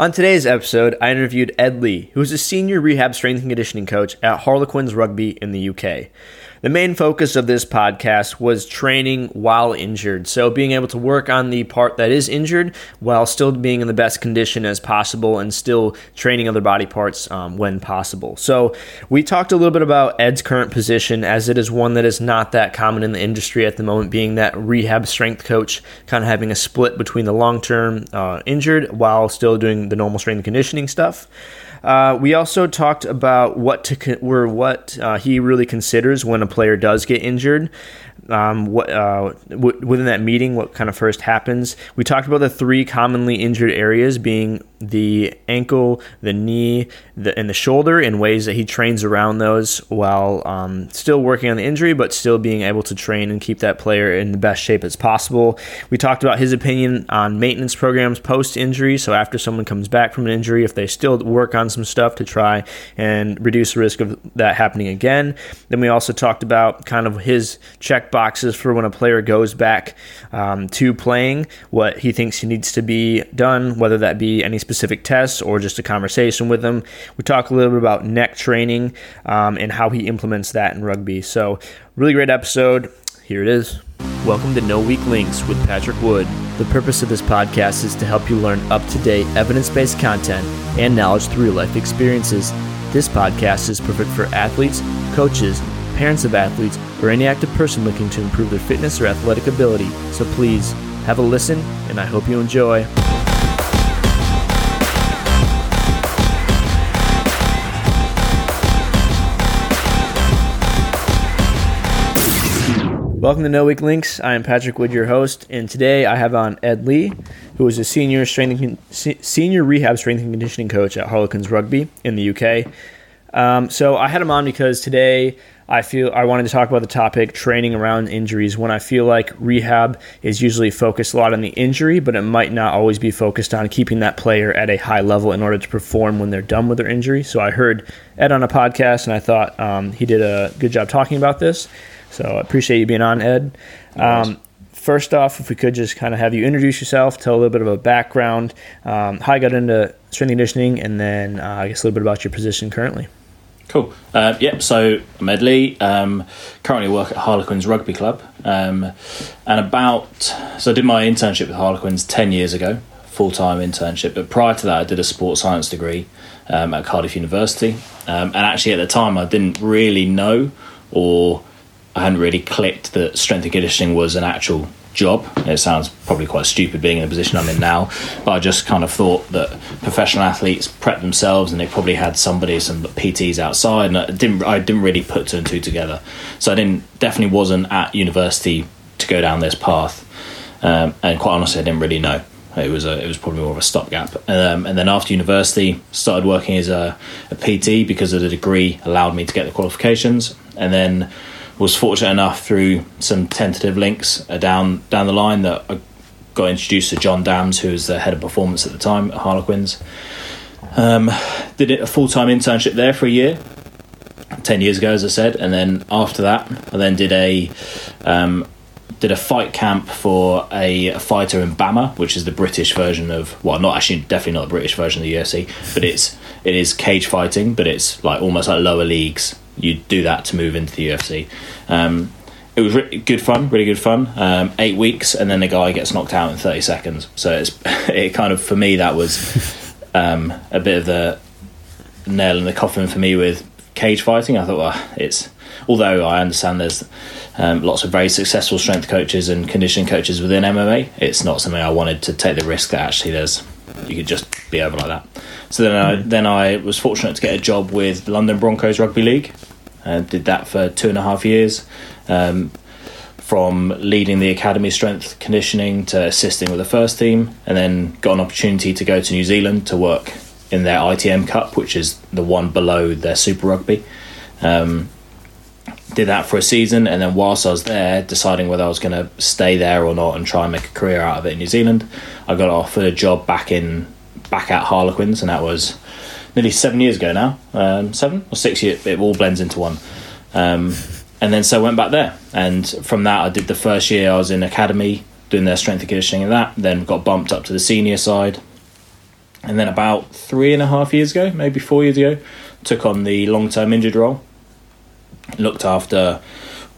On today's episode, I interviewed Ed Lee, who is a senior rehab strength and conditioning coach at Harlequins Rugby in the UK. The main focus of this podcast was training while injured. So, being able to work on the part that is injured while still being in the best condition as possible and still training other body parts um, when possible. So, we talked a little bit about Ed's current position as it is one that is not that common in the industry at the moment, being that rehab strength coach, kind of having a split between the long term uh, injured while still doing the normal strength and conditioning stuff. Uh, we also talked about what to con- what uh, he really considers when a player does get injured um, what uh, w- within that meeting, what kind of first happens. We talked about the three commonly injured areas being the ankle, the knee, the, and the shoulder in ways that he trains around those while um, still working on the injury, but still being able to train and keep that player in the best shape as possible. We talked about his opinion on maintenance programs post injury. So after someone comes back from an injury, if they still work on some stuff to try and reduce the risk of that happening again. Then we also talked about kind of his check boxes for when a player goes back um, to playing, what he thinks he needs to be done, whether that be any specific tests or just a conversation with them. We talk a little bit about neck training um, and how he implements that in rugby. So, really great episode. Here it is. Welcome to No Weak Links with Patrick Wood. The purpose of this podcast is to help you learn up to date, evidence based content and knowledge through life experiences. This podcast is perfect for athletes, coaches, parents of athletes, or any active person looking to improve their fitness or athletic ability. So please have a listen, and I hope you enjoy. Welcome to No Weak Links. I am Patrick Wood, your host, and today I have on Ed Lee, who is a senior strength and, senior rehab strength and conditioning coach at Harlequins Rugby in the UK. Um, so I had him on because today I feel I wanted to talk about the topic training around injuries when I feel like rehab is usually focused a lot on the injury, but it might not always be focused on keeping that player at a high level in order to perform when they're done with their injury. So I heard Ed on a podcast and I thought um, he did a good job talking about this. So I appreciate you being on, Ed. Um, first off, if we could just kind of have you introduce yourself, tell a little bit of a background, um, how you got into strength and conditioning, and then uh, I guess a little bit about your position currently. Cool. Uh, yep. So I'm Lee. Um, currently work at Harlequins Rugby Club, um, and about so I did my internship with Harlequins ten years ago, full time internship. But prior to that, I did a sports science degree um, at Cardiff University, um, and actually at the time I didn't really know or I hadn't really clicked that strength and conditioning was an actual job. It sounds probably quite stupid being in the position I'm in now, but I just kind of thought that professional athletes prep themselves and they probably had somebody, some PTs outside, and I didn't, I didn't really put two and two together. So I didn't, definitely wasn't at university to go down this path, um, and quite honestly, I didn't really know. It was a, it was probably more of a stopgap, um, and then after university, started working as a, a PT because of the degree allowed me to get the qualifications, and then was fortunate enough through some tentative links uh, down down the line that I got introduced to John Dams, who was the head of performance at the time at Harlequins. Um, did a full time internship there for a year, ten years ago, as I said, and then after that, I then did a um, did a fight camp for a, fighter in BAMMA, which is the British version of well, not actually definitely not the British version of the UFC, but it's it is cage fighting, but it's like almost like lower leagues you do that to move into the UFC. Um, it was really good fun, really good fun. Um, eight weeks, and then the guy gets knocked out in thirty seconds. So it's it kind of for me that was um, a bit of the nail in the coffin for me with cage fighting. I thought, well, it's although I understand there's um, lots of very successful strength coaches and conditioning coaches within MMA, it's not something I wanted to take the risk that actually there's you could just be over like that. So then I then I was fortunate to get a job with London Broncos Rugby League, and did that for two and a half years. Um, from leading the academy strength conditioning to assisting with the first team, and then got an opportunity to go to New Zealand to work in their ITM Cup, which is the one below their Super Rugby. Um, did that for a season, and then whilst I was there, deciding whether I was going to stay there or not and try and make a career out of it in New Zealand, I got offered a job back in back at Harlequins, and that was nearly seven years ago now, um, seven or six years. It all blends into one. Um, and then so I went back there, and from that I did the first year I was in academy doing their strength and conditioning and that. Then got bumped up to the senior side, and then about three and a half years ago, maybe four years ago, took on the long term injured role. Looked after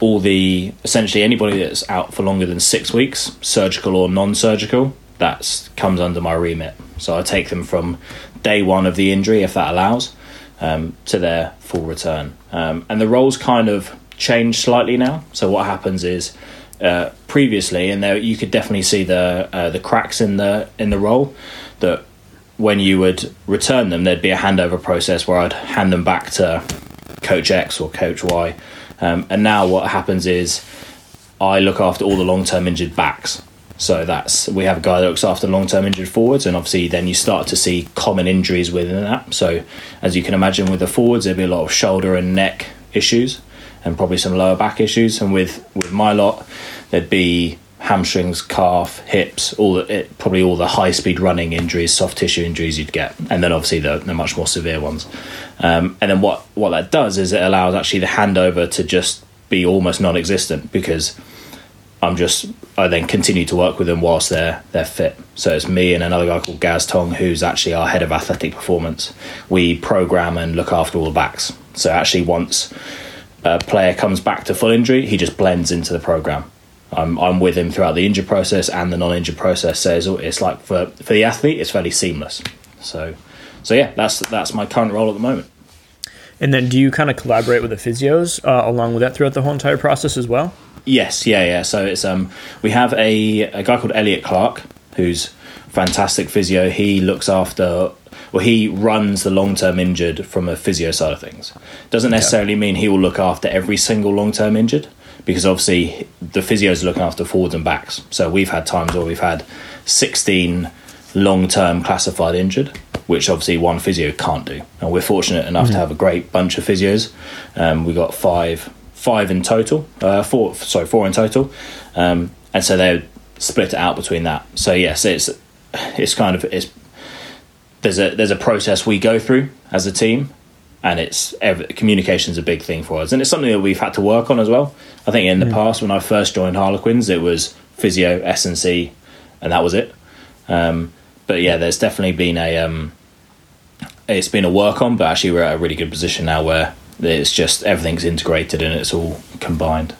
all the essentially anybody that's out for longer than six weeks, surgical or non surgical, that comes under my remit. So I take them from day one of the injury, if that allows, um, to their full return. Um, and the roles kind of change slightly now. So what happens is uh, previously, and there you could definitely see the uh, the cracks in the in the role that when you would return them, there'd be a handover process where I'd hand them back to Coach X or Coach Y. Um, and now what happens is I look after all the long term injured backs. So that's we have a guy that looks after long term injured forwards, and obviously then you start to see common injuries within that. So as you can imagine, with the forwards, there'd be a lot of shoulder and neck issues, and probably some lower back issues. And with with my lot, there'd be hamstrings, calf, hips, all the, it, probably all the high speed running injuries, soft tissue injuries you'd get, and then obviously the, the much more severe ones. Um, and then what what that does is it allows actually the handover to just be almost non existent because I'm just I then continue to work with them whilst they're they're fit. So it's me and another guy called Gaz Tong, who's actually our head of athletic performance. We program and look after all the backs. So actually, once a player comes back to full injury, he just blends into the program. I'm, I'm with him throughout the injury process and the non-injury process. So it's, it's like for for the athlete, it's fairly seamless. So, so yeah, that's that's my current role at the moment. And then, do you kind of collaborate with the physios uh, along with that throughout the whole entire process as well? Yes, yeah, yeah. So it's um, we have a a guy called Elliot Clark who's fantastic physio. He looks after well, he runs the long term injured from a physio side of things. Doesn't necessarily mean he will look after every single long term injured because obviously the physios are looking after forwards and backs. So we've had times where we've had 16 long term classified injured, which obviously one physio can't do. And we're fortunate enough mm-hmm. to have a great bunch of physios. Um, we got five five in total, uh, four sorry four in total, um, and so they split it out between that. So yes, it's it's kind of it's there's a there's a process we go through as a team and it's communication is a big thing for us, and it's something that we've had to work on as well. I think in the mm. past, when I first joined Harlequins, it was physio, S and C, and that was it. Um, but yeah, there's definitely been a um, it's been a work on, but actually we're at a really good position now where it's just everything's integrated and it's all combined.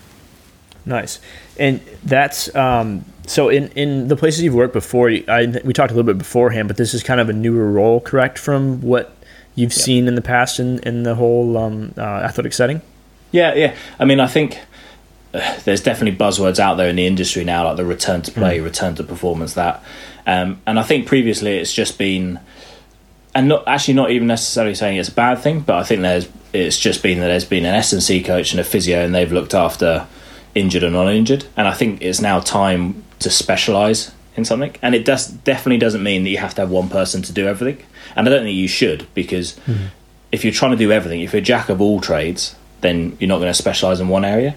Nice, and that's um, so in in the places you've worked before. I, we talked a little bit beforehand, but this is kind of a newer role, correct? From what you've yep. seen in the past in, in the whole um, uh, athletic setting? Yeah, yeah. I mean, I think uh, there's definitely buzzwords out there in the industry now, like the return to play, mm. return to performance, that. Um, and I think previously it's just been, and not actually not even necessarily saying it's a bad thing, but I think there's it's just been that there's been an S and C coach and a physio, and they've looked after injured and non-injured. And I think it's now time to specialize in something. And it does definitely doesn't mean that you have to have one person to do everything. And I don't think you should because mm-hmm. if you're trying to do everything, if you're a jack of all trades, then you're not going to specialize in one area.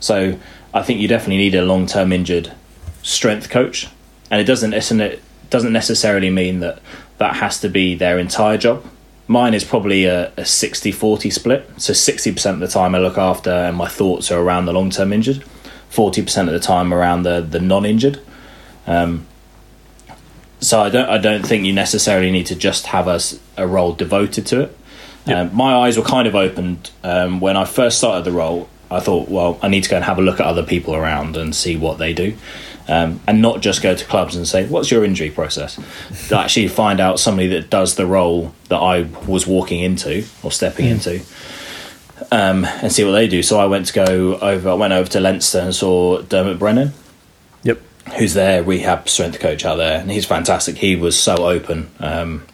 So I think you definitely need a long-term injured strength coach, and it doesn't it doesn't necessarily mean that that has to be their entire job. Mine is probably a, a 60-40 split. So 60% of the time I look after and my thoughts are around the long-term injured. 40% of the time around the, the non-injured. Um, so I don't I don't think you necessarily need to just have a, a role devoted to it. Yep. Um, my eyes were kind of opened um, when I first started the role. I thought, well, I need to go and have a look at other people around and see what they do, um, and not just go to clubs and say, "What's your injury process?" to actually find out somebody that does the role that I was walking into or stepping mm. into, um, and see what they do. So I went to go over. I went over to Leinster and saw Dermot Brennan, Yep, who's their rehab strength coach out there, and he's fantastic. He was so open um,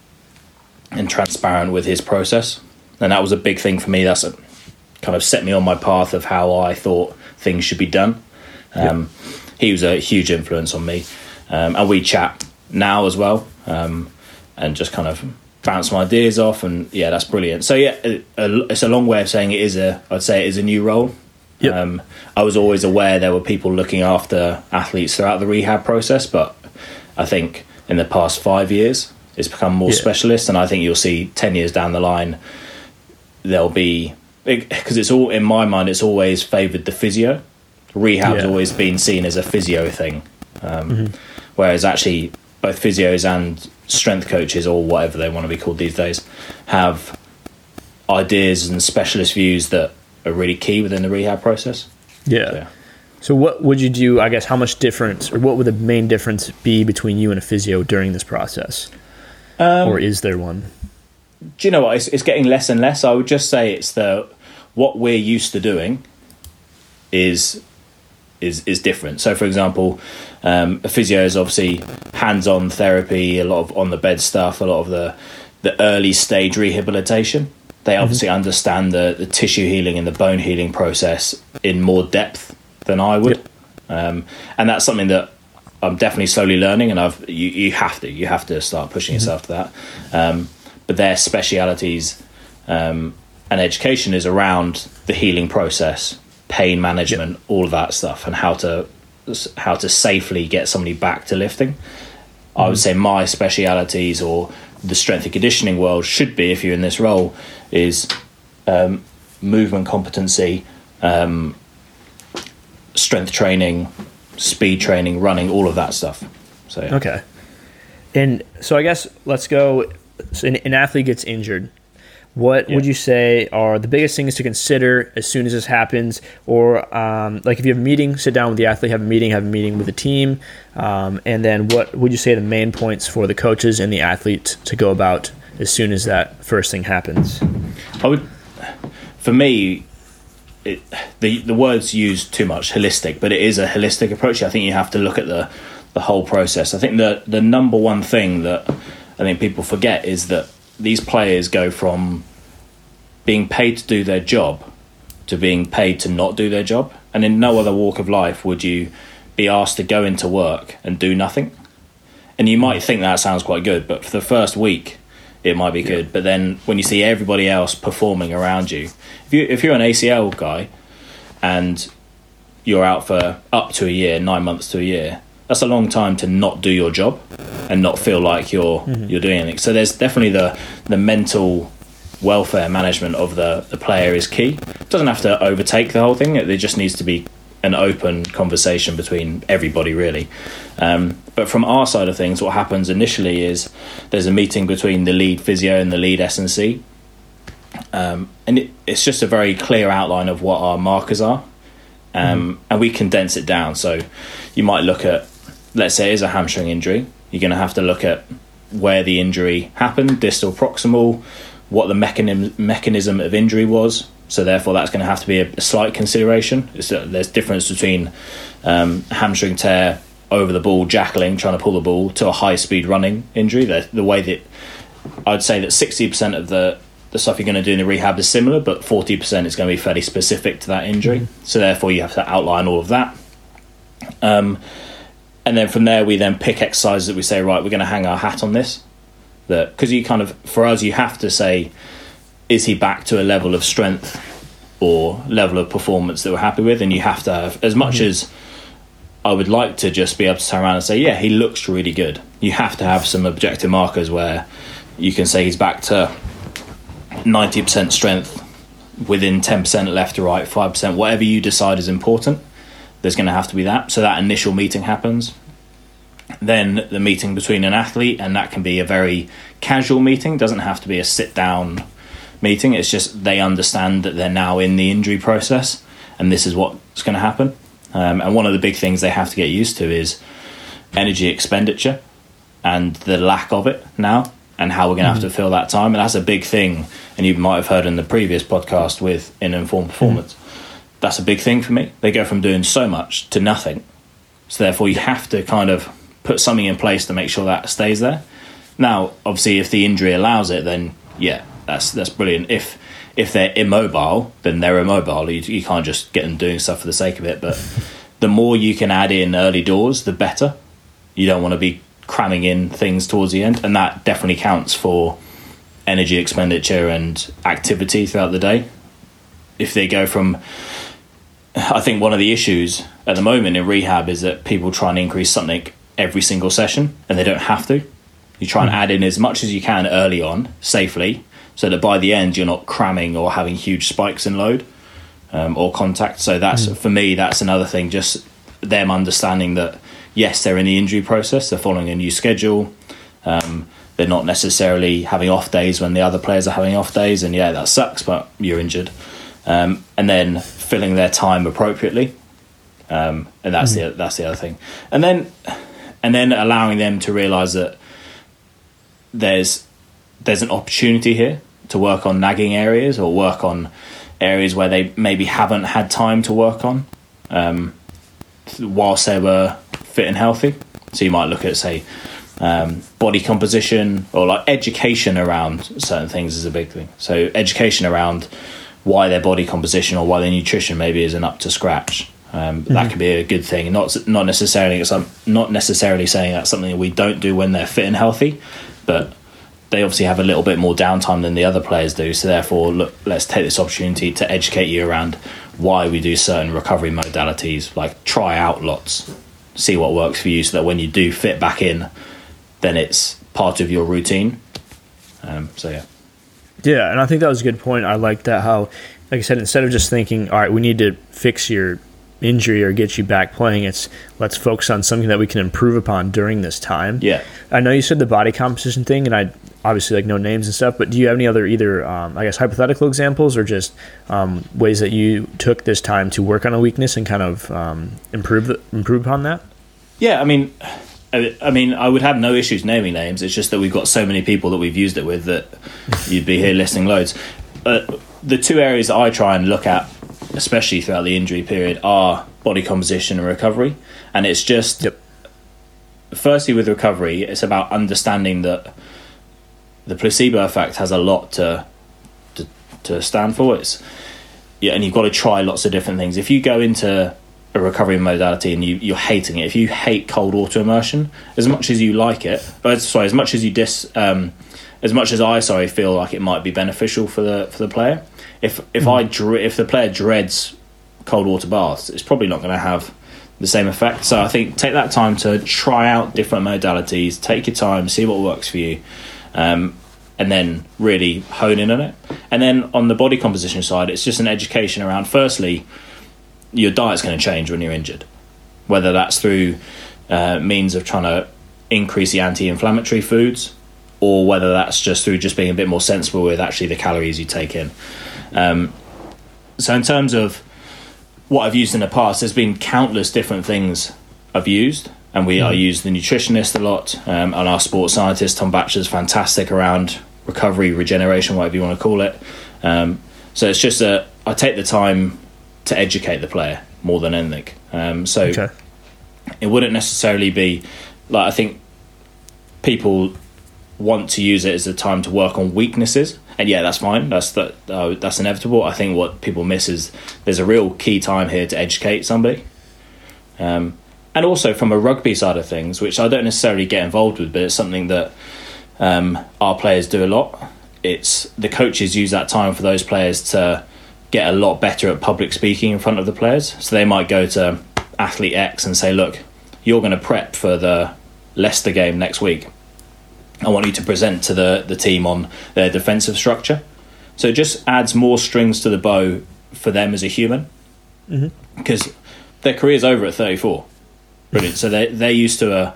and transparent with his process, and that was a big thing for me. That's a, kind of set me on my path of how I thought things should be done. Um, yeah. He was a huge influence on me, um, and we chat now as well, um, and just kind of bounce my ideas off. And yeah, that's brilliant. So yeah, it's a long way of saying it is a. I'd say it is a new role. Yep. Um, I was always aware there were people looking after athletes throughout the rehab process, but I think in the past five years it's become more yeah. specialist, and I think you'll see ten years down the line there'll be because it's all in my mind it's always favoured the physio. Rehab's yeah. always been seen as a physio thing, um, mm-hmm. whereas actually both physios and strength coaches or whatever they want to be called these days have ideas and specialist views that are really key within the rehab process. Yeah. So, yeah. So what would you do? I guess how much difference, or what would the main difference be between you and a physio during this process, Um, or is there one? do you know what? It's, it's getting less and less. I would just say it's the what we're used to doing is is is different. So, for example, um, a physio is obviously hands-on therapy, a lot of on the bed stuff, a lot of the the early stage rehabilitation. They obviously understand the the tissue healing and the bone healing process in more depth than I would, um, and that's something that I'm definitely slowly learning. And I've you, you have to you have to start pushing yourself to that. Um, but their specialities um, and education is around the healing process, pain management, all of that stuff, and how to how to safely get somebody back to lifting. I would say my specialities or the strength and conditioning world should be, if you're in this role, is um, movement competency, um, strength training, speed training, running, all of that stuff. So yeah. Okay. And so I guess let's go. So an, an athlete gets injured. What would you say are the biggest things to consider as soon as this happens? Or um, like if you have a meeting, sit down with the athlete, have a meeting, have a meeting with the team, um, and then what would you say are the main points for the coaches and the athlete to go about as soon as that first thing happens? I would, for me, it, the the words used too much holistic, but it is a holistic approach. I think you have to look at the the whole process. I think the the number one thing that I think people forget is that these players go from being paid to do their job to being paid to not do their job, and in no other walk of life would you be asked to go into work and do nothing. And you might think that sounds quite good, but for the first week, it might be good. But then when you see everybody else performing around you, if you if you're an ACL guy and you're out for up to a year, nine months to a year, that's a long time to not do your job and not feel like you're you're doing anything. So there's definitely the the mental welfare management of the the player is key. It doesn't have to overtake the whole thing. There just needs to be an open conversation between everybody really. Um, but from our side of things, what happens initially is there's a meeting between the lead physio and the lead SNC, um, and it, it's just a very clear outline of what our markers are, um, and we condense it down. So you might look at, let's say, it is a hamstring injury. You're going to have to look at where the injury happened, distal, proximal, what the mechanism mechanism of injury was. So therefore, that's going to have to be a, a slight consideration. A, there's difference between um, hamstring tear over the ball, jackling, trying to pull the ball, to a high speed running injury. The, the way that I'd say that sixty percent of the the stuff you're going to do in the rehab is similar, but forty percent is going to be fairly specific to that injury. So therefore, you have to outline all of that. Um, and then from there, we then pick exercises that we say, right, we're going to hang our hat on this. That because you kind of for us, you have to say, is he back to a level of strength or level of performance that we're happy with? And you have to have as much mm-hmm. as I would like to just be able to turn around and say, yeah, he looks really good. You have to have some objective markers where you can say he's back to 90% strength within 10% left to right, 5%, whatever you decide is important. There's going to have to be that. So that initial meeting happens. Then the meeting between an athlete, and that can be a very casual meeting, doesn't have to be a sit down meeting. It's just they understand that they're now in the injury process and this is what's going to happen. Um, and one of the big things they have to get used to is energy expenditure and the lack of it now and how we're going to have to fill that time. And that's a big thing. And you might have heard in the previous podcast with In Informed Performance. That's a big thing for me. They go from doing so much to nothing. So therefore, you have to kind of put something in place to make sure that stays there. Now, obviously, if the injury allows it, then yeah, that's that's brilliant. If if they're immobile, then they're immobile. You, you can't just get them doing stuff for the sake of it. But the more you can add in early doors, the better. You don't want to be cramming in things towards the end, and that definitely counts for energy expenditure and activity throughout the day. If they go from I think one of the issues at the moment in rehab is that people try and increase something every single session and they don't have to. You try and add in as much as you can early on safely so that by the end you're not cramming or having huge spikes in load um, or contact. So that's for me, that's another thing. Just them understanding that yes, they're in the injury process, they're following a new schedule. Um, they're not necessarily having off days when the other players are having off days, and yeah, that sucks, but you're injured. Um, and then filling their time appropriately, um, and that's mm-hmm. the that's the other thing. And then and then allowing them to realise that there's there's an opportunity here to work on nagging areas or work on areas where they maybe haven't had time to work on um, whilst they were fit and healthy. So you might look at say um, body composition or like education around certain things is a big thing. So education around why their body composition or why their nutrition maybe isn't up to scratch. Um, mm-hmm. That could be a good thing. Not not necessarily not necessarily saying that's something that we don't do when they're fit and healthy, but they obviously have a little bit more downtime than the other players do. So therefore, look, let's take this opportunity to educate you around why we do certain recovery modalities. Like try out lots, see what works for you, so that when you do fit back in, then it's part of your routine. Um, so yeah. Yeah, and I think that was a good point. I like that how, like I said, instead of just thinking, all right, we need to fix your injury or get you back playing. It's let's focus on something that we can improve upon during this time. Yeah. I know you said the body composition thing, and I obviously like no names and stuff, but do you have any other either um, I guess hypothetical examples or just um, ways that you took this time to work on a weakness and kind of um, improve the, improve upon that? Yeah, I mean. I mean, I would have no issues naming names. It's just that we've got so many people that we've used it with that you'd be here listing loads. Uh, the two areas that I try and look at especially throughout the injury period, are body composition and recovery. And it's just, yep. firstly, with recovery, it's about understanding that the placebo effect has a lot to to, to stand for. It's yeah, and you've got to try lots of different things. If you go into a recovery modality and you, you're hating it, if you hate cold water immersion as much as you like it, but sorry, as much as you dis, um, as much as I sorry feel like it might be beneficial for the for the player, if if mm. I dre- if the player dreads cold water baths, it's probably not going to have the same effect. So I think take that time to try out different modalities, take your time, see what works for you, um, and then really hone in on it. And then on the body composition side, it's just an education around. Firstly, your diet's going to change when you're injured, whether that's through uh, means of trying to increase the anti-inflammatory foods, or whether that's just through just being a bit more sensible with actually the calories you take in. Um, so in terms of what I've used in the past, there's been countless different things I've used, and we mm. I use the nutritionist a lot, um, and our sports scientist Tom Batcher's fantastic around recovery, regeneration, whatever you want to call it. Um, so it's just that I take the time to educate the player more than anything. Um, so okay. it wouldn't necessarily be like I think people want to use it as a time to work on weaknesses and yeah, that's fine. That's that. Uh, that's inevitable. I think what people miss is there's a real key time here to educate somebody, um, and also from a rugby side of things, which I don't necessarily get involved with, but it's something that um, our players do a lot. It's the coaches use that time for those players to get a lot better at public speaking in front of the players. So they might go to athlete X and say, "Look, you're going to prep for the Leicester game next week." I want you to present to the, the team on their defensive structure. So it just adds more strings to the bow for them as a human because mm-hmm. their career's over at 34. Brilliant. so they they're used to a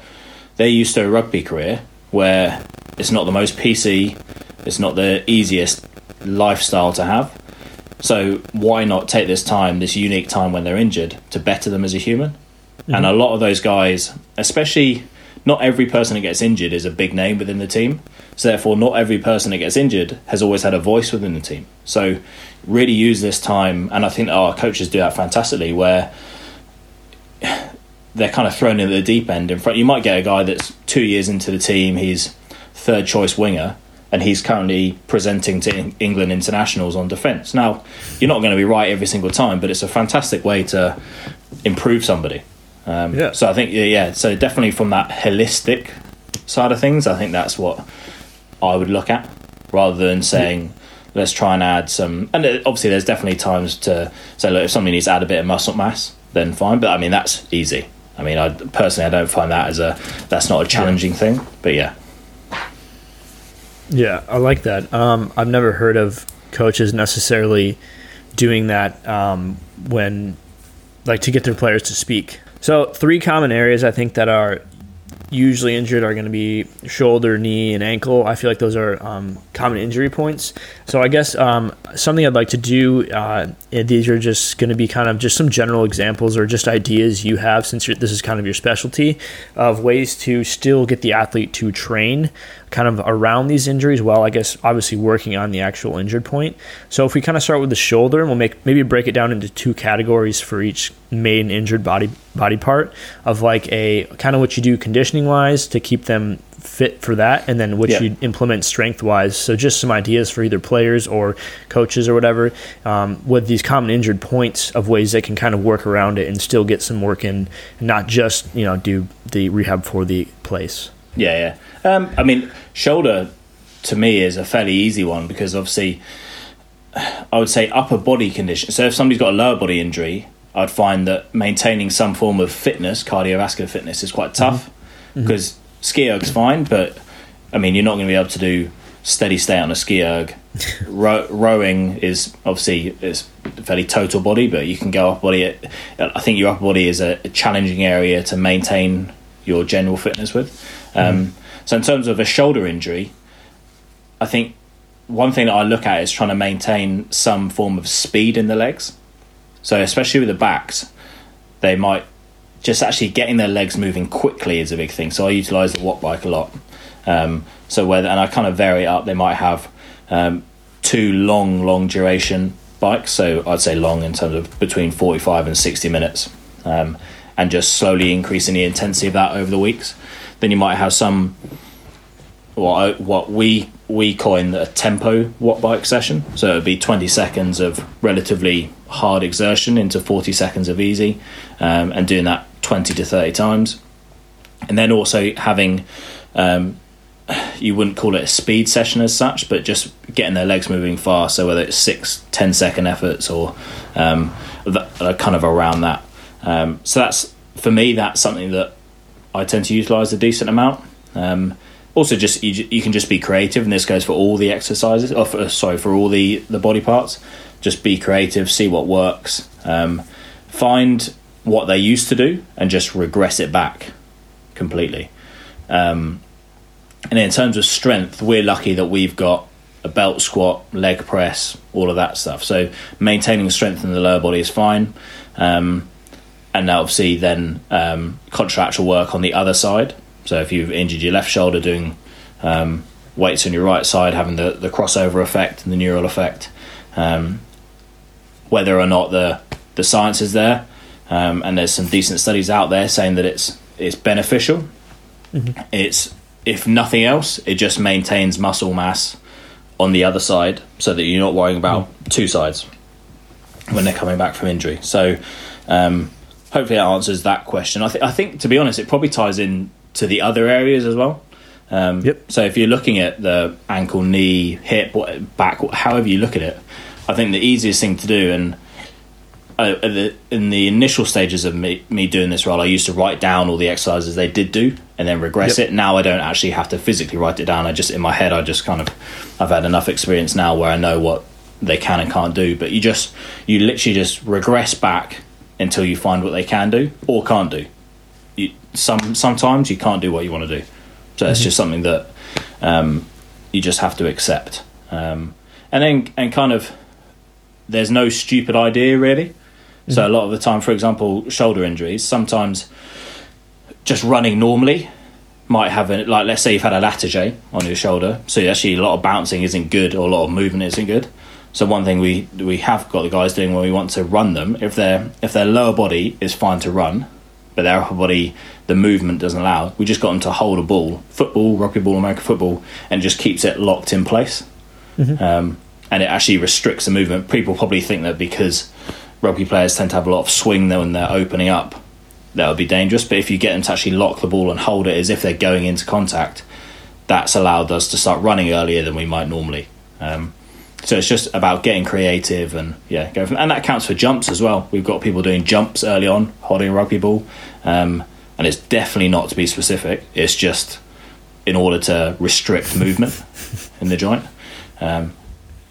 they're used to a rugby career where it's not the most PC, it's not the easiest lifestyle to have. So why not take this time, this unique time when they're injured, to better them as a human? Mm-hmm. And a lot of those guys, especially not every person that gets injured is a big name within the team. So therefore, not every person that gets injured has always had a voice within the team. So really use this time, and I think our coaches do that fantastically, where they're kind of thrown in the deep end. In front, you might get a guy that's two years into the team, he's third choice winger, and he's currently presenting to England internationals on defence. Now, you're not going to be right every single time, but it's a fantastic way to improve somebody. Um, yeah. So I think yeah, so definitely from that holistic side of things, I think that's what I would look at rather than saying. Yeah. Let's try and add some, and obviously, there's definitely times to say, look, if somebody needs to add a bit of muscle mass, then fine. But I mean, that's easy. I mean, I personally, I don't find that as a that's not a challenging yeah. thing. But yeah, yeah, I like that. Um, I've never heard of coaches necessarily doing that um, when, like, to get their players to speak. So, three common areas I think that are usually injured are going to be shoulder, knee, and ankle. I feel like those are um, common injury points. So I guess um, something I'd like to do. Uh, these are just going to be kind of just some general examples or just ideas you have since this is kind of your specialty of ways to still get the athlete to train kind of around these injuries while I guess obviously working on the actual injured point. So if we kind of start with the shoulder and we'll make maybe break it down into two categories for each main injured body body part of like a kind of what you do conditioning wise to keep them fit for that and then what yeah. you implement strength wise so just some ideas for either players or coaches or whatever um, with these common injured points of ways they can kind of work around it and still get some work in and not just you know do the rehab for the place yeah yeah um, i mean shoulder to me is a fairly easy one because obviously i would say upper body condition so if somebody's got a lower body injury I'd find that maintaining some form of fitness, cardiovascular fitness, is quite tough mm-hmm. because mm-hmm. ski erg's fine, but I mean, you're not going to be able to do steady state on a ski erg. Row, rowing is obviously it's fairly total body, but you can go upper body. I think your upper body is a, a challenging area to maintain your general fitness with. Um, mm-hmm. So, in terms of a shoulder injury, I think one thing that I look at is trying to maintain some form of speed in the legs. So especially with the backs, they might just actually getting their legs moving quickly is a big thing. So I utilize the watt bike a lot. Um, so whether and I kind of vary it up. They might have um, two long, long duration bikes. So I'd say long in terms of between forty five and sixty minutes, um, and just slowly increasing the intensity of that over the weeks. Then you might have some what what we we coin a tempo watt bike session. So it would be 20 seconds of relatively hard exertion into 40 seconds of easy, um, and doing that 20 to 30 times. And then also having, um, you wouldn't call it a speed session as such, but just getting their legs moving fast. So whether it's six, 10 second efforts or um, that, kind of around that. Um, so that's, for me, that's something that I tend to utilize a decent amount. Um, also just you, you, can just be creative and this goes for all the exercises or for, sorry for all the the body parts. Just be creative see what works um, find what they used to do and just regress it back completely. Um, and in terms of strength we're lucky that we've got a belt squat leg press all of that stuff. So maintaining strength in the lower body is fine. Um, and obviously then um, contractual work on the other side so if you've injured your left shoulder, doing um, weights on your right side, having the, the crossover effect and the neural effect, um, whether or not the the science is there, um, and there's some decent studies out there saying that it's it's beneficial. Mm-hmm. It's if nothing else, it just maintains muscle mass on the other side, so that you're not worrying about mm-hmm. two sides when they're coming back from injury. So. Um, hopefully that answers that question. I, th- I think, to be honest, it probably ties in to the other areas as well. Um, yep. So if you're looking at the ankle, knee, hip, back, however you look at it, I think the easiest thing to do, and uh, in the initial stages of me, me doing this role, I used to write down all the exercises they did do and then regress yep. it. Now I don't actually have to physically write it down. I just in my head, I just kind of I've had enough experience now where I know what they can and can't do. But you just you literally just regress back until you find what they can do or can't do you, some sometimes you can't do what you want to do. So mm-hmm. it's just something that um, you just have to accept. Um, and then and kind of there's no stupid idea really. Mm-hmm. So a lot of the time, for example, shoulder injuries, sometimes just running normally might have a, like let's say you've had a Latarjet on your shoulder, so actually a lot of bouncing isn't good or a lot of movement isn't good. So one thing we we have got the guys doing when we want to run them, if their if their lower body is fine to run, but their upper body, the movement doesn't allow. We just got them to hold a ball, football, rugby ball, American football, and just keeps it locked in place. Mm-hmm. Um, and it actually restricts the movement. People probably think that because rugby players tend to have a lot of swing when they're opening up, that would be dangerous. But if you get them to actually lock the ball and hold it as if they're going into contact, that's allowed us to start running earlier than we might normally. Um, so it's just about getting creative and yeah, go from, and that counts for jumps as well. We've got people doing jumps early on, holding a rugby ball, um, and it's definitely not to be specific. It's just in order to restrict movement in the joint. Um,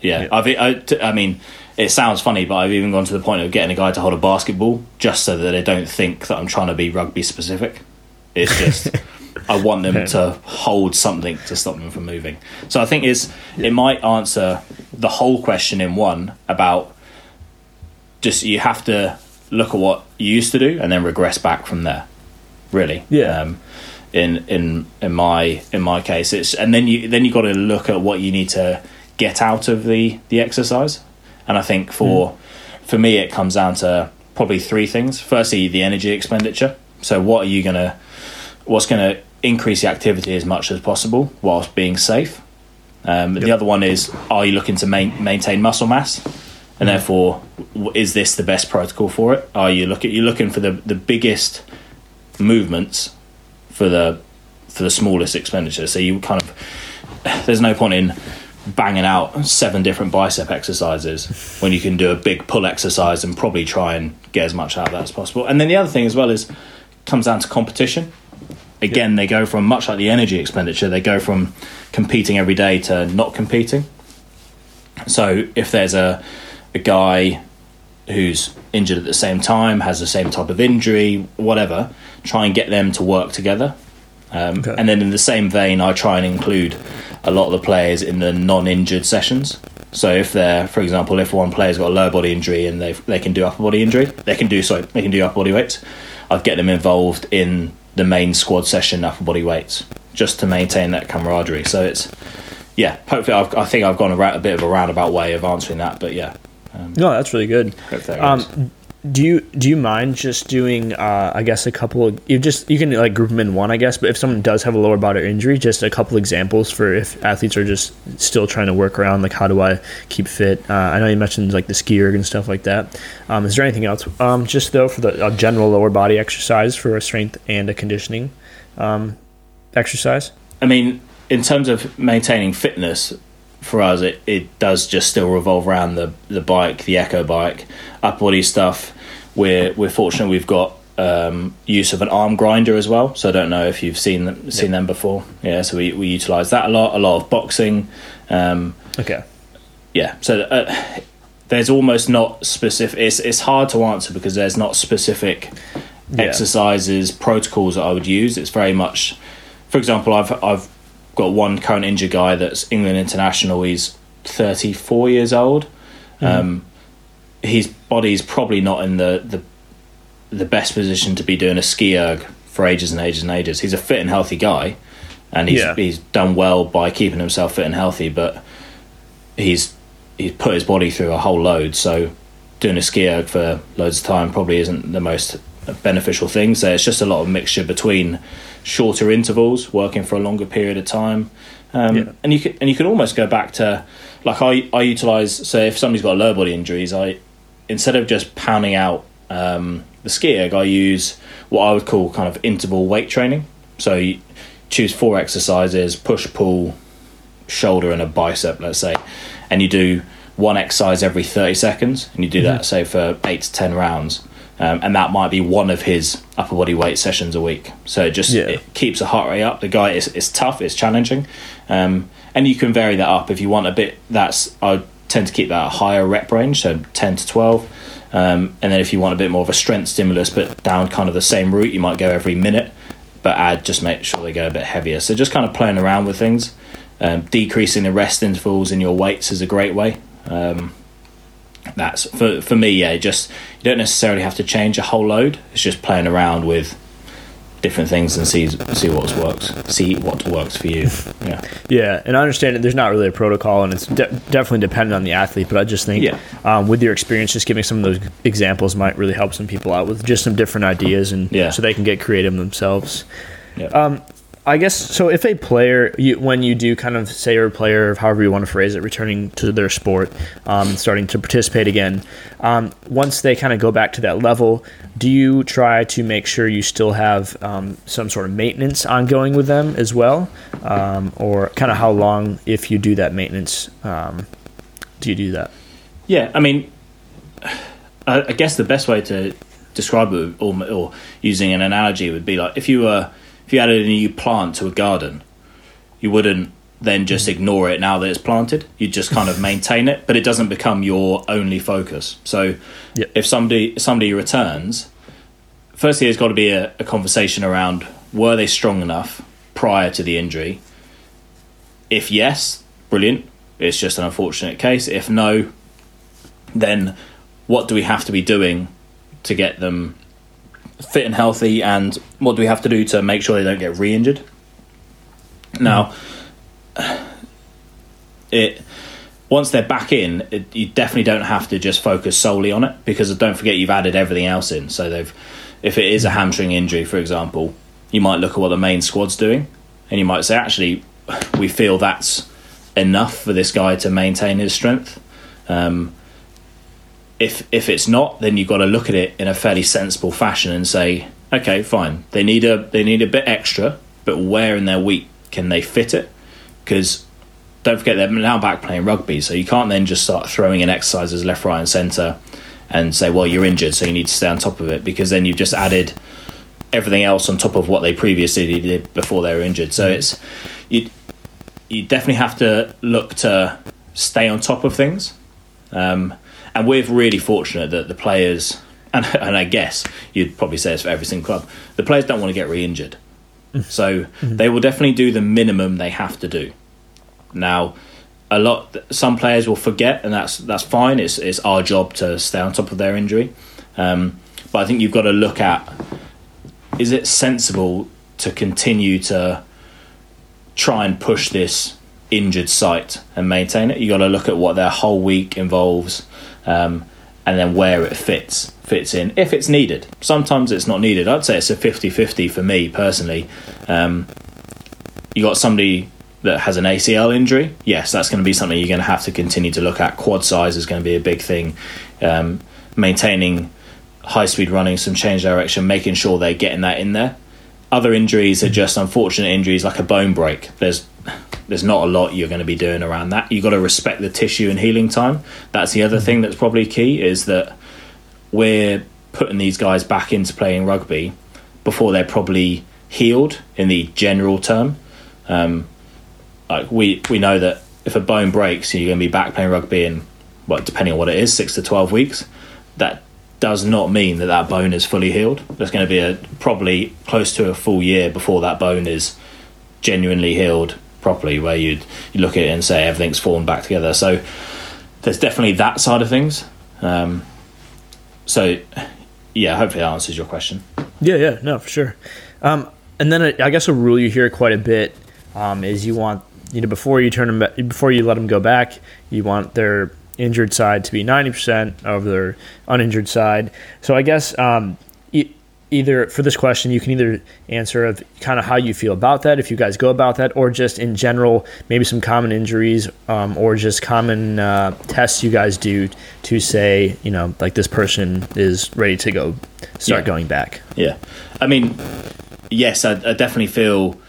yeah, I've, I, I mean, it sounds funny, but I've even gone to the point of getting a guy to hold a basketball just so that they don't think that I'm trying to be rugby specific. It's just I want them to hold something to stop them from moving. So I think is it might answer the whole question in one about just you have to look at what you used to do and then regress back from there. Really, Yeah. Um, in in in my in my case, it's and then you then you got to look at what you need to get out of the the exercise. And I think for for me, it comes down to probably three things. Firstly, the energy expenditure. So, what are you gonna what's going to increase the activity as much as possible whilst being safe. Um, The other one is, are you looking to main, maintain muscle mass, and therefore, is this the best protocol for it? Are you look at you looking for the, the biggest movements for the for the smallest expenditure? So you kind of there's no point in banging out seven different bicep exercises when you can do a big pull exercise and probably try and get as much out of that as possible. And then the other thing as well is comes down to competition. Again, they go from much like the energy expenditure, they go from competing every day to not competing. So if there's a a guy who's injured at the same time, has the same type of injury, whatever, try and get them to work together. Um, Okay. And then in the same vein, I try and include a lot of the players in the non-injured sessions. So if they're, for example, if one player's got a lower body injury and they they can do upper body injury, they can do sorry, they can do upper body weights. I'd get them involved in the main squad session upper body weights just to maintain that camaraderie. So it's yeah, hopefully I've, I think I've gone a, ra- a bit of a roundabout way of answering that, but yeah, No, that's really good. Um, do you do you mind just doing? Uh, I guess a couple. Of, you just you can like group them in one, I guess. But if someone does have a lower body injury, just a couple examples for if athletes are just still trying to work around like how do I keep fit? Uh, I know you mentioned like the ski erg and stuff like that. Um, is there anything else? Um, just though for the a general lower body exercise for a strength and a conditioning um, exercise. I mean, in terms of maintaining fitness, for us, it, it does just still revolve around the, the bike, the Echo bike, upper body stuff. We're we're fortunate we've got um, use of an arm grinder as well. So I don't know if you've seen them seen them before. Yeah, so we, we utilize that a lot. A lot of boxing. Um, Okay. yeah so uh, there's almost not specific it's, it's hard to answer because there's not specific Yeah. exercises protocols that i would use it's very much for example i've i've got one current injured guy that's england international he's 34 years old um, his body's probably not in the, the the best position to be doing a ski erg for ages and ages and ages he's a fit and healthy guy and he's, Yeah. he's done well by keeping himself fit and healthy but he's he's put his body through a whole load. So doing a ski erg for loads of time probably isn't the most beneficial thing. So it's just a lot of mixture between shorter intervals, working for a longer period of time, um, Yeah. and you can and you can almost go back to like I I utilize. So if somebody's got lower body injuries, I instead of just pounding out um, the ski erg, I use what I would call kind of interval weight training. So you choose four exercises: push, pull, shoulder and a bicep, let's say, and you do one exercise every 30 seconds, and you do that, say, for eight to 10 rounds. Um, and that might be one of his upper body weight sessions a week. So it just Yeah. it keeps the heart rate up. The guy is it's tough, it's challenging, um, and you can vary that up if you want a bit. That's I tend to keep that higher rep range, so 10 to 12. Um, and then if you want a bit more of a strength stimulus, but down kind of the same route, you might go every minute, but add just make sure they go a bit heavier. So just kind of playing around with things. Um, decreasing the rest intervals in your weights is a great way. Um, that's for for me. Yeah, just you don't necessarily have to change a whole load. It's just playing around with different things and see see what works. See what works for you. Yeah, Yeah, and I understand that there's not really a protocol, and it's de- definitely dependent on the athlete. But I just think, Yeah. um, with your experience, just giving some of those examples might really help some people out with just some different ideas, and Yeah. so they can get creative themselves. yeah. Um, I guess so. If a player, you, when you do kind of say a player, however you want to phrase it, returning to their sport um, and starting to participate again, um, once they kind of go back to that level, do you try to make sure you still have um, some sort of maintenance ongoing with them as well, um, or kind of how long, if you do that maintenance, um, do you do that? Yeah, I mean, I, I guess the best way to describe it, or, or using an analogy, would be like if you were if you added a new plant to a garden, you wouldn't then just mm-hmm. ignore it now that it's planted. You just kind of maintain it, but it doesn't become your only focus. So, Yep. if somebody somebody returns, firstly, there's got to be a, a conversation around were they strong enough prior to the injury? If yes, brilliant. It's just an unfortunate case. If no, then what do we have to be doing to get them fit and healthy, and what do we have to do to make sure they don't get re-injured? Now, it once they're back in, it, you definitely don't have to just focus solely on it because don't forget you've added everything else in. So they've, if it is a hamstring injury, for example, you might look at what the main squad's doing, and you might say, actually, we feel that's enough for this guy to maintain his strength. Um, if if it's not, then you've got to look at it in a fairly sensible fashion and say, okay, fine, they need a they need a bit extra, but where in their week can they fit it? Because don't forget they're now back playing rugby, so you can't then just start throwing in exercises left, right, and centre and say, well, you're injured, so you need to stay on top of it, because then you've just added everything else on top of what they previously did before they were injured. So it's you you definitely have to look to stay on top of things. Um, and we're really fortunate that the players, and, and I guess you'd probably say this for every single club, the players don't want to get re injured. So mm-hmm. they will definitely do the minimum they have to do. Now, a lot, some players will forget, and that's that's fine. It's it's our job to stay on top of their injury. Um, but I think you've got to look at: is it sensible to continue to try and push this injured site and maintain it? You've got to look at what their whole week involves um, and then where it fits fits in if it's needed. Sometimes it's not needed. I'd say it's a 50-50 for me personally. Um, you got somebody that has an ACL injury, yes, that's going to be something you're going to have to continue to look at. Quad size is going to be a big thing. Um, maintaining high speed running, some change direction, making sure they're getting that in there. Other injuries are just unfortunate injuries like a bone break. There's there's not a lot you're going to be doing around that. You've got to respect the tissue and healing time. That's the other thing that's probably key is that we're putting these guys back into playing rugby before they're probably healed in the general term. Um, like we we know that if a bone breaks, you're going to be back playing rugby in well, depending on what it is, six to twelve weeks. That does not mean that that bone is fully healed. There's going to be a probably close to a full year before that bone is genuinely healed properly, where you'd you look at it and say everything's fallen back together. So there's definitely that side of things. Um, so yeah, hopefully that answers your question. Yeah, yeah, no, for sure. Um, and then I guess a rule you hear quite a bit um, is you want you know before you turn them before you let them go back, you want their injured side to be 90% of their uninjured side. So I guess um, either for this question, you can either answer of kind of how you feel about that, if you guys go about that, or just in general, maybe some common injuries um, or just common uh, tests you guys do to say, you know, like this person is ready to go start yeah. going back. Yeah. I mean, yes, I, I definitely feel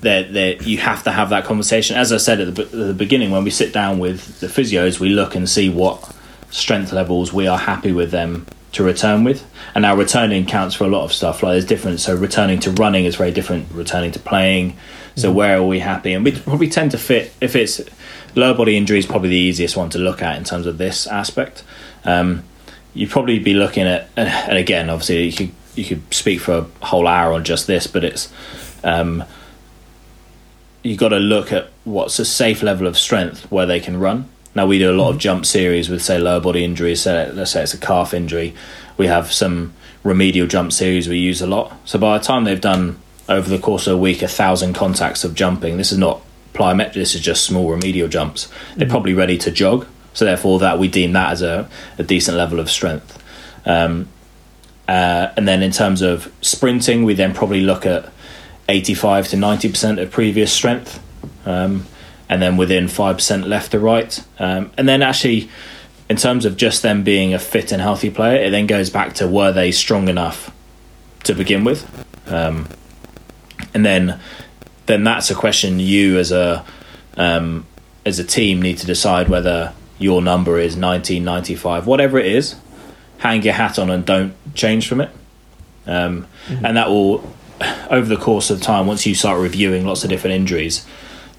that that you have to have that conversation. As I said at the, at the beginning, when we sit down with the physios, we look and see what strength levels we are happy with them to return with. And now returning counts for a lot of stuff. Like there's different. So returning to running is very different. Returning to playing. So mm-hmm. where are we happy? And we probably tend to fit if it's lower body injury is probably the easiest one to look at in terms of this aspect. Um, you'd probably be looking at, and again, obviously you could you could speak for a whole hour on just this, but it's um, you got to look at what's a safe level of strength where they can run. Now we do a lot mm-hmm. of jump series with say lower body injuries. So let's say it's a calf injury. We have some remedial jump series we use a lot. So by the time they've done over the course of a week a thousand contacts of jumping, this is not plyometric. This is just small remedial jumps. They're mm-hmm. probably ready to jog. So therefore, that we deem that as a, a decent level of strength. Um, uh, and then in terms of sprinting, we then probably look at 85 to 90% of previous strength. Um, and then within 5% left to right. Um, and then actually, in terms of just them being a fit and healthy player, it then goes back to were they strong enough to begin with? Um, and then then that's a question you as a um, as a team need to decide whether your number is 1995 whatever it is hang your hat on and don't change from it um, mm-hmm. and that will over the course of time once you start reviewing lots of different injuries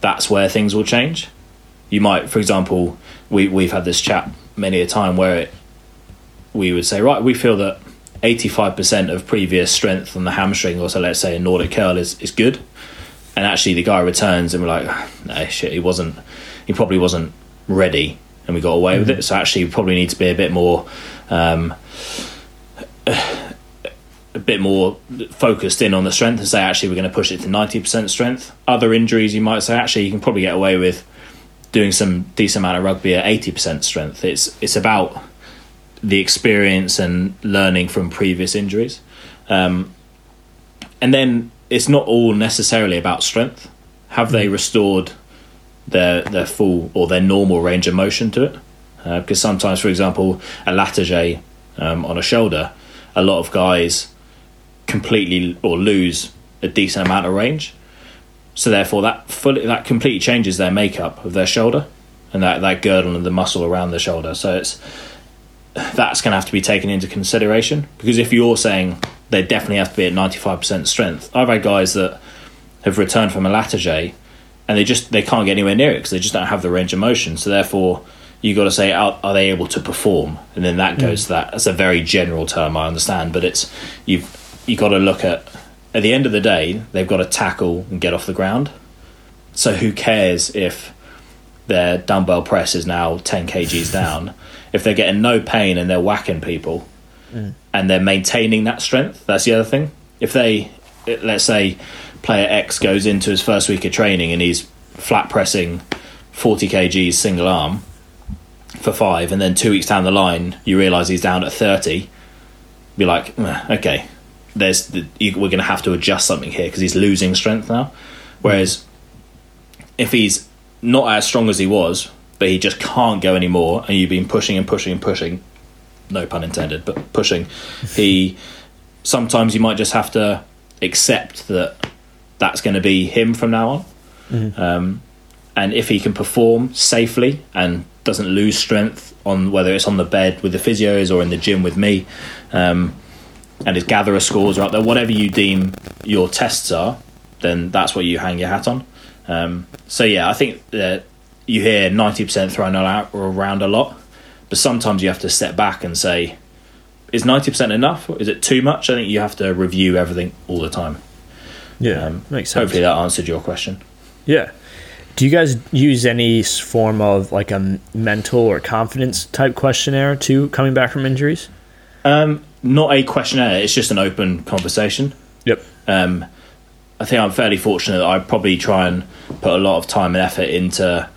that's where things will change. You might, for example, we we've had this chat many a time where it, we would say, right, we feel that 85% of previous strength on the hamstring, or so let's say a Nordic curl is, is good. And actually, the guy returns and we're like, no, shit, he wasn't, he probably wasn't ready, and we got away with it. So actually, we probably need to be a bit more, um, a bit more focused in on the strength and say, actually, we're going to push it to 90% strength. Other injuries, you might say, actually, you can probably get away with doing some decent amount of rugby at 80% strength. It's, it's about the experience and learning from previous injuries. Um, and then it's not all necessarily about strength. Have they restored their their full or their normal range of motion to it? Uh, because sometimes, for example, a Latarjet um, on a shoulder, a lot of guys completely or lose a decent amount of range. So therefore, that fully that completely changes their makeup of their shoulder and that, that girdle and the muscle around the shoulder. So it's that's going to have to be taken into consideration because if you're saying they definitely have to be at 95% strength, I've had guys that have returned from a Latarjet and they just they can't get anywhere near it because they just don't have the range of motion. So therefore, you got to say, are, are, they able to perform? And then that goes mm. to that. That's a very general term, I understand, but it's you've you got to look at at the end of the day, they've got to tackle and get off the ground. So who cares if their dumbbell press is now 10 kgs down? If they're getting no pain and they're whacking people mm. and they're maintaining that strength, that's the other thing. If they, let's say, player X goes into his first week of training and he's flat pressing 40 kgs single arm for five, and then two weeks down the line, you realise he's down at 30, be like, okay, there's the, you, we're going to have to adjust something here because he's losing strength now. Whereas if he's not as strong as he was, but he just can't go anymore, and you've been pushing and pushing and pushing, no pun intended, but pushing, he sometimes you might just have to accept that that's going to be him from now on. Mm-hmm. Um, and if he can perform safely and doesn't lose strength on whether it's on the bed with the physios or in the gym with me, um, and his gatherer scores are up there, whatever you deem your tests are, then that's what you hang your hat on. Um, so yeah, I think that you hear ninety percent thrown out or around a lot, but sometimes you have to step back and say, is ninety percent enough? Is it too much? I think you have to review everything all the time. Yeah, um, makes sense. Hopefully that answered your question. Yeah. Do you guys use any form of like a mental or confidence type questionnaire to coming back from injuries? Um, not a questionnaire. It's just an open conversation. Yep. Um, I think I'm fairly fortunate that I probably try and put a lot of time and effort into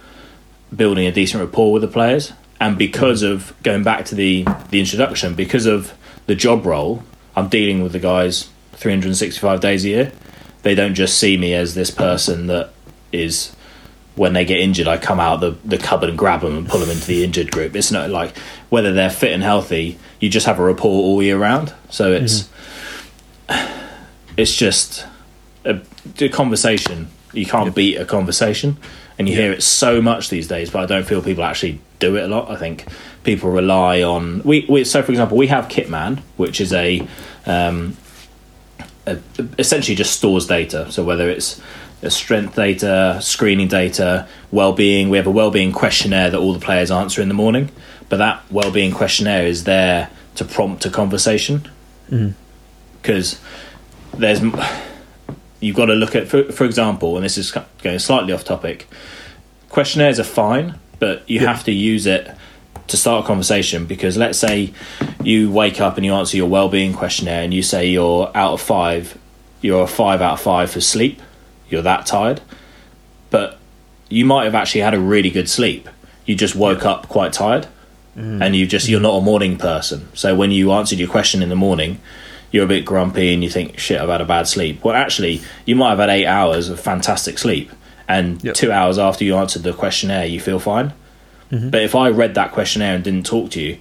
building a decent rapport with the players. And because of going back to the the introduction, because of the job role, I'm dealing with the guys 365 days a year. They don't just see me as this person that is when they get injured, I come out the, the cupboard and grab them and pull them into the injured group. It's not like whether they're fit and healthy, you just have a rapport all year round. So it's mm-hmm. it's just a, a, conversation. You can't yep. beat a conversation, and you yep. hear it so much these days. But I don't feel people actually do it a lot. I think people rely on we, we so for example we have Kitman, which is a, um, a essentially just stores data. So whether it's strength data, screening data, well-being. We have a well-being questionnaire that all the players answer in the morning, but that well-being questionnaire is there to prompt a conversation because mm-hmm. there's you've got to look at for, for example, and this is going slightly off topic. Questionnaires are fine, but you yeah. have to use it to start a conversation because let's say you wake up and you answer your well-being questionnaire and you say you're out of five you're a five out of five for sleep you're that tired. But you might have actually had a really good sleep. You just woke yeah. up quite tired. Mm. And you just you're not a morning person. So when you answered your question in the morning, you're a bit grumpy and you think, shit, I've had a bad sleep. Well actually you might have had eight hours of fantastic sleep and yep. two hours after you answered the questionnaire you feel fine. Mm-hmm. But if I read that questionnaire and didn't talk to you,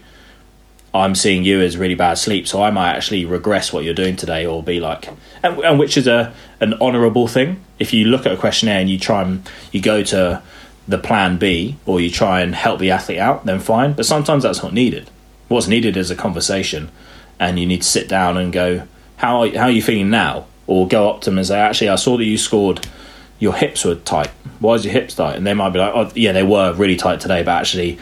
I'm seeing you as really bad sleep, so I might actually regress what you're doing today, or be like, and, and which is a an honourable thing. If you look at a questionnaire and you try and you go to the plan B, or you try and help the athlete out, then fine. But sometimes that's not needed. What's needed is a conversation, and you need to sit down and go, how how are you feeling now? Or go up to them and say, actually, I saw that you scored. Your hips were tight. Why is your hips tight? And they might be like, oh, yeah, they were really tight today, but actually,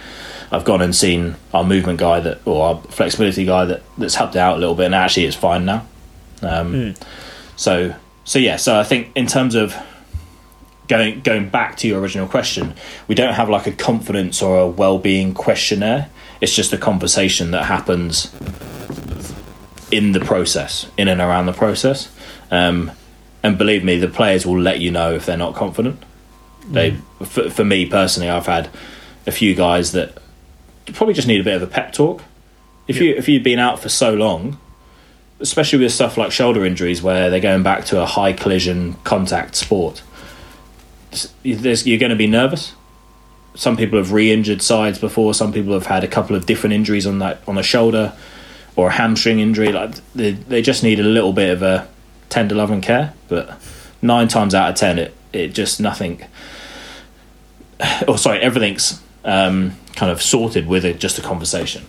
I've gone and seen our movement guy that or our flexibility guy that that's helped out a little bit, and actually it's fine now. Um, Mm. So so yeah, so I think in terms of going going back to your original question, we don't have like a confidence or a well being questionnaire. It's just a conversation that happens in the process, in and around the process. Um, and believe me, the players will let you know if they're not confident. They, for, for me personally, I've had a few guys that probably just need a bit of a pep talk. If you if you've been out for so long, especially with stuff like shoulder injuries where they're going back to a high collision contact sport, there's, you're going to be nervous. Some people have re-injured sides before. Some people have had a couple of different injuries on that on a shoulder or a hamstring injury. Like they, they just need a little bit of a tender love and care. But nine times out of ten, it it just nothing. Oh, sorry, everything's um, kind of sorted with it, just a conversation.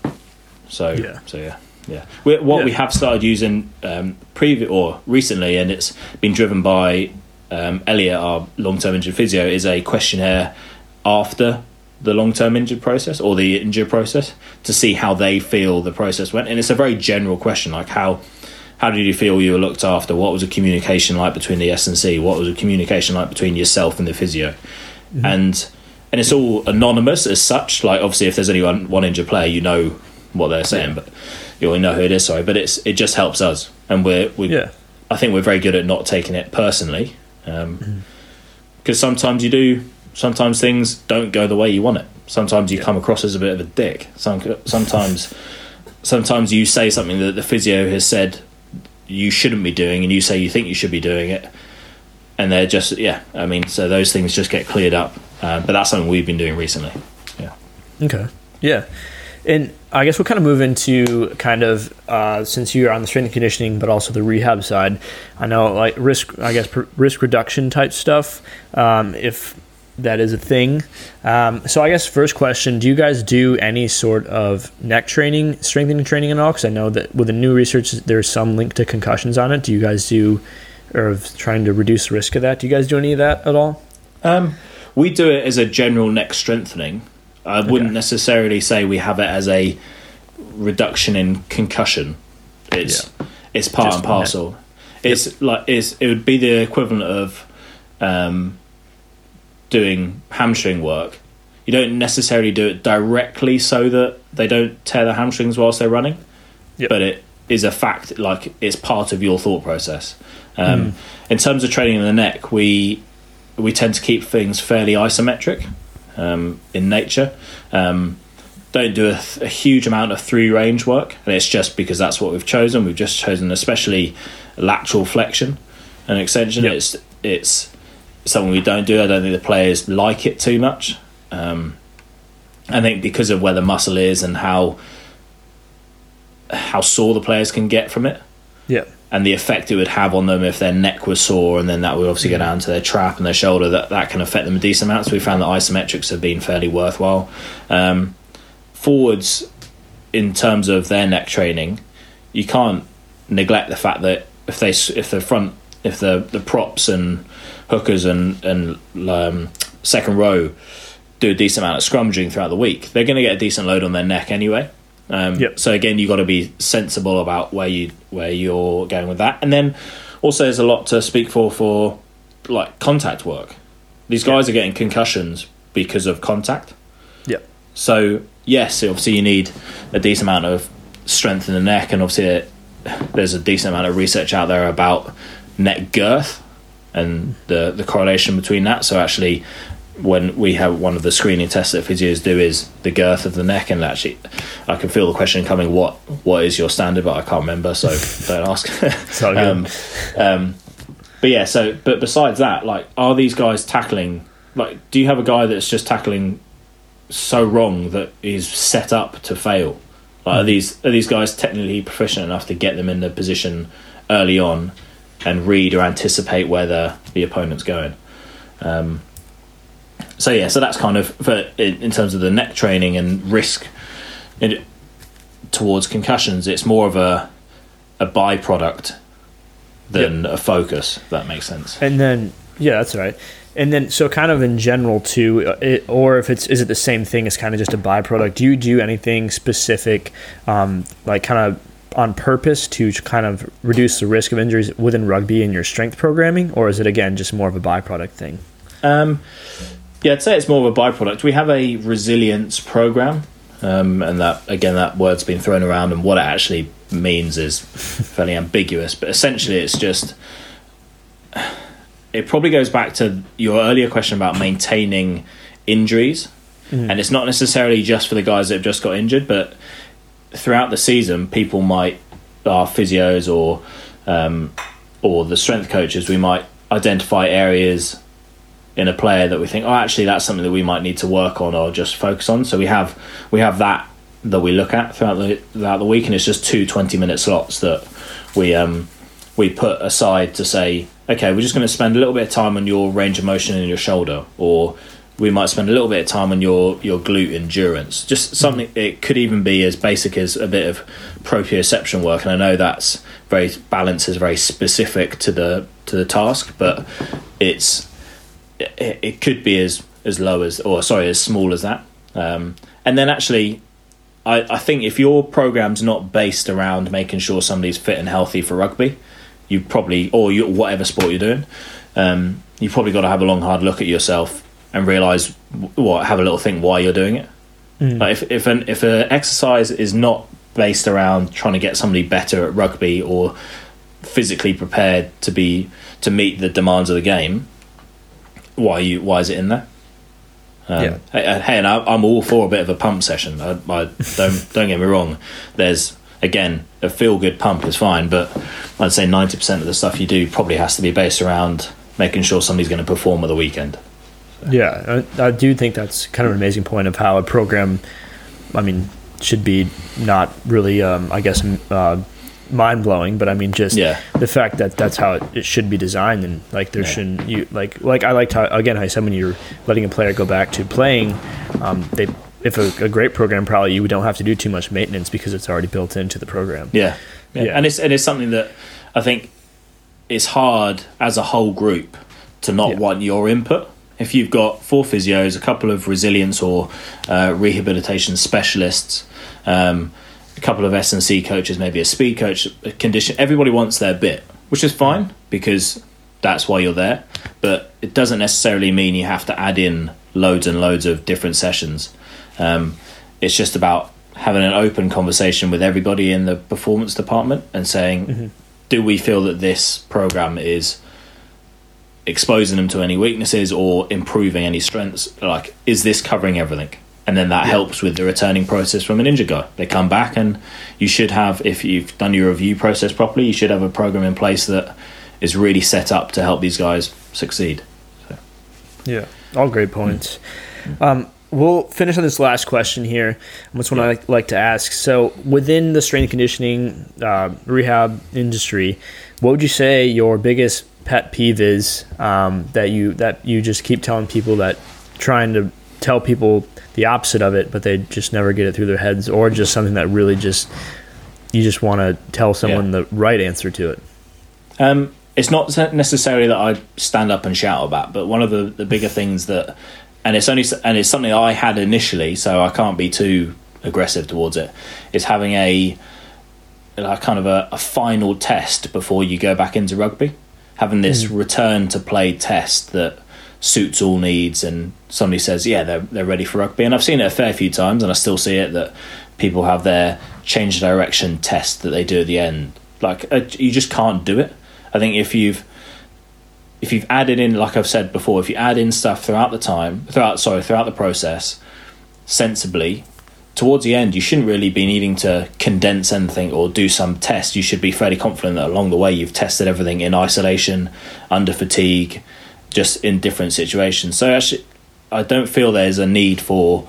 So Yeah. so yeah. Yeah, we, what we have started using um, previ- or recently, and it's been driven by um, Elliot, our long-term injured physio, is a questionnaire after the long-term injured process or the injured process to see how they feel the process went, and it's a very general question, like how how did you feel you were looked after? What was the communication like between the S and C? What was the communication like between yourself and the physio? And and it's all anonymous as such. Like obviously, if there's only one, one injured player, you know what they're saying, but you only know who it is. Sorry, but it's it just helps us, and we're we. Yeah. I think we're very good at not taking it personally, um, mm-hmm. because sometimes you do. Sometimes things don't go the way you want it. Sometimes you come across as a bit of a dick. Some, sometimes, sometimes you say something that the physio has said you shouldn't be doing, and you say you think you should be doing it, and they're just yeah. I mean, so those things just get cleared up. Uh, but that's something we've been doing recently. Yeah. Okay. Yeah. And I guess we'll kind of move into kind of uh, since you're on the strength and conditioning, but also the rehab side. I know like risk, I guess pr- risk reduction type stuff. Um, if that is a thing. Um, so I guess first question: Do you guys do any sort of neck training, strengthening training at all? Because I know that with the new research, there's some link to concussions on it. Do you guys do, or of trying to reduce the risk of that? Do you guys do any of that at all? Um, we do it as a general neck strengthening. I wouldn't Okay. necessarily say we have it as a reduction in concussion. It's it's part Just and parcel. It's like it's it would be the equivalent of um, doing hamstring work. You don't necessarily do it directly so that they don't tear the hamstrings whilst they're running, Yep. but it is a fact. Like it's part of your thought process. Um, In terms of training in the neck, we we tend to keep things fairly isometric um, in nature. Um, don't do a, th- a huge amount of three range work, and it's just because that's what we've chosen. We've just chosen, especially lateral flexion and extension. Yep. It's it's something we don't do. I don't think the players like it too much. Um, I think because of where the muscle is and how how sore the players can get from it Yeah. And the effect it would have on them if their neck was sore, and then that would obviously go down to their trap and their shoulder. That that can affect them a decent amount. So we found that isometrics have been fairly worthwhile. Um, forwards, in terms of their neck training, you can't neglect the fact that if they if the front if the the props and hookers and and um, second row do a decent amount of scrummaging throughout the week, they're going to get a decent load on their neck anyway. Um, Yep. So again, you've got to be sensible about where you where you're going with that, and then also there's a lot to speak for for like contact work. These guys are getting concussions because of contact. Yeah. So yes, obviously you need a decent amount of strength in the neck, and obviously it, there's a decent amount of research out there about neck girth and the the correlation between that. So actually, when we have one of the screening tests that physios do is the girth of the neck, and actually, I can feel the question coming: what what is your standard? But I can't remember, so don't ask. Um, um, but yeah, so but besides that, like, are these guys tackling? Like, do you have a guy that's just tackling so wrong that he's set up to fail? Like, are these are these guys technically proficient enough to get them in the position early on and read or anticipate where the the opponent's going? Um, so yeah, so that's kind of for in, in terms of the neck training and risk in, towards concussions. It's more of a a byproduct than a focus. If that makes sense. And then, yeah, that's right. And then, so kind of in general too, uh, it, or if it's is it the same thing as kind of just a byproduct? Do you do anything specific, um, like kind of on purpose to kind of reduce the risk of injuries within rugby in your strength programming, or is it again just more of a byproduct thing? Um, yeah, I'd say it's more of a byproduct. We have a resilience program, um, and that again, that word's been thrown around, and what it actually means is fairly ambiguous. But essentially, it's just it probably goes back to your earlier question about maintaining injuries, mm. and it's not necessarily just for the guys that have just got injured, but throughout the season, people might our physios or um, or the strength coaches, we might identify areas in a player that we think, oh, actually, that's something that we might need to work on or just focus on. So we have we have that that we look at throughout the throughout the week, and it's just two 20 minute slots that we um we put aside to say, okay, we're just going to spend a little bit of time on your range of motion in your shoulder, or we might spend a little bit of time on your your glute endurance. Just something. It could even be as basic as a bit of proprioception work, and I know that's very balance is very specific to the to the task, but it's it, it could be as as low as or sorry as small as that. Um, and then actually, I, I think if your program's not based around making sure somebody's fit and healthy for rugby, you probably or you, whatever sport you're doing, um, you've probably got to have a long hard look at yourself and realize what have a little think why you're doing it. Mm. Like if if an if an exercise is not based around trying to get somebody better at rugby or physically prepared to be to meet the demands of the game, why you why is it in there? Um, yeah. Hey, hey, and I, am all for a bit of a pump session. I, I don't don't get me wrong. There's again a feel good pump is fine, but I'd say ninety percent of the stuff you do probably has to be based around making sure somebody's going to perform at the weekend. Yeah, I, I, do think that's kind of an amazing point of how a program, I mean, should be not really, um, I guess, uh, mind blowing, but I mean, just yeah. the fact that that's how it, it should be designed, and like there yeah. shouldn't you like like I liked how again how I said when you're letting a player go back to playing, um, they if a, a, great program probably you don't have to do too much maintenance because it's already built into the program. Yeah, yeah, yeah. and it's and it's something that I think it's hard as a whole group to not want your input if you've got four physios, a couple of resilience or uh, rehabilitation specialists, um, couple of S and C coaches, maybe a speed coach, a condition. Everybody wants their bit, which is fine because that's why you're there. But it doesn't necessarily mean you have to add in loads and loads of different sessions. Um, it's just about having an open conversation with everybody in the performance department and saying, mm-hmm. do we feel that this program is exposing them to any weaknesses or improving any strengths. Like, is this covering everything? And then that yeah. helps with the returning process from an injured guy. They come back, and you should have, if you've done your review process properly, you should have a program in place that is really set up to help these guys succeed. So. Yeah, all great points. Mm-hmm. Um, we'll finish on this last question here. What's one yeah. I like to ask? So, within the strength conditioning uh, rehab industry, what would you say your biggest pet peeve is um, that you that you just keep telling people that trying to tell people the opposite of it, but they just never get it through their heads, or just something that really just you just want to tell someone yeah. the right answer to it. Um, it's not necessarily that I stand up and shout about, but one of the, the bigger things that, and it's only and it's something I had initially, so I can't be too aggressive towards it. Is having a like kind of a, a final test before you go back into rugby having this mm. return to play test that suits all needs and somebody says yeah they're, they're ready for rugby. And i've seen it a fair few times and i still see it that people have their change direction test that they do at the end. Like uh, you just can't do it. I think if you've if you've added in like i've said before if you add in stuff throughout the time throughout sorry throughout the process sensibly towards the end, you shouldn't really be needing to condense anything or do some test. You should be fairly confident that along the way you've tested everything in isolation, under fatigue, just in different situations. So actually, I don't feel there's a need for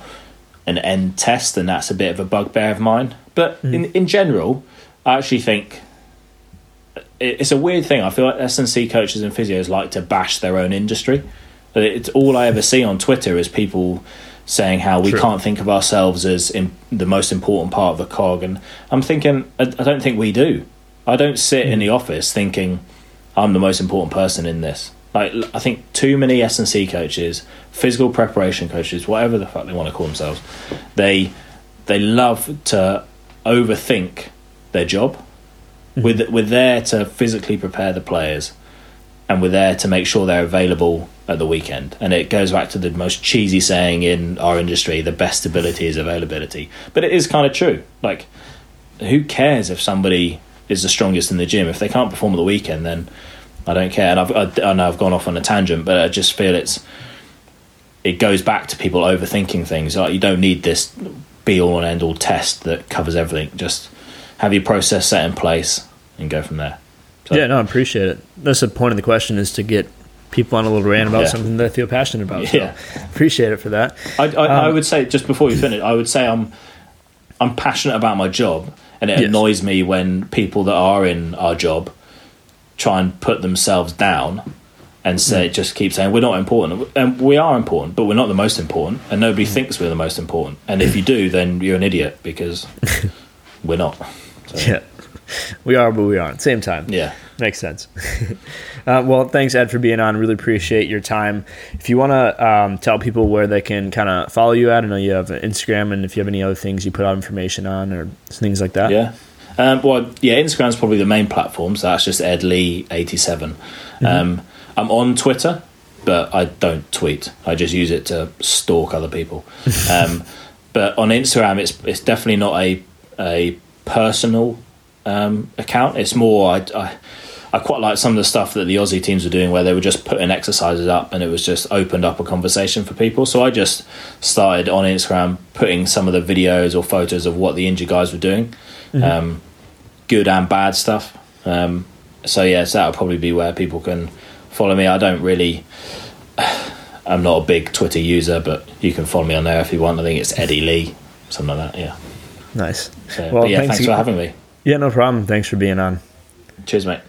an end test, and that's a bit of a bugbear of mine. But mm. in in general, I actually think it's a weird thing. I feel like S and C coaches and physios like to bash their own industry. But it's all I ever see on Twitter is people saying how we True. can't think of ourselves as in the most important part of the cog. And I'm thinking, I, I don't think we do. I don't sit mm. in the office thinking I'm the most important person in this. Like I think too many S and C coaches, physical preparation coaches, whatever the fuck they want to call themselves, they they love to overthink their job. Mm-hmm. We're, we're there to physically prepare the players, and we're there to make sure they're available at the weekend. And it goes back to the most cheesy saying in our industry: the best ability is availability. But it is kind of true. Like, who cares if somebody is the strongest in the gym if they can't perform at the weekend? Then I don't care. And I've, I, I know I've gone off on a tangent, but I just feel it's it goes back to people overthinking things. Like you don't need this be all and end all test that covers everything. Just have your process set in place and go from there. So, yeah, no, I appreciate it. That's the point of the question is to get people on a little rant about yeah. something that I feel passionate about. So yeah, appreciate it for that. I, I, um, I, would say just before you finish, I would say I'm I'm passionate about my job, and it yes. annoys me when people that are in our job try and put themselves down and say mm. just keep saying we're not important. And we are important but we're not the most important and nobody mm. thinks we're the most important. And if you do then you're an idiot because we're not. So. yeah. We are but we aren't same time. Yeah. Makes sense. Uh, well thanks ed for being on. Really appreciate your time. If you want to um, tell people where they can kind of follow you at i know you have instagram and if you have any other things you put out information on or things like that. Yeah um, well, yeah, Instagram's probably the main platform, so that's just Ed Lee eighty seven. mm mm-hmm. um, I'm on Twitter, but I don't tweet. I just use it to stalk other people. um, but on Instagram, it's it's definitely not a a personal um, account. It's more I, I, I quite like some of the stuff that the Aussie teams were doing, where they were just putting exercises up, and it was just opened up a conversation for people. So I just started on Instagram putting some of the videos or photos of what the injured guys were doing mm-hmm. um, good and bad stuff. Um, so yeah, so that'll probably be where people can follow me. I don't really. I'm not a big Twitter user, but you can follow me on there if you want. I think it's Eddie Lee, something like that. Yeah. Nice. So, well, yeah, thanks, thanks for having me. Yeah, no problem. Thanks for being on. Cheers, mate.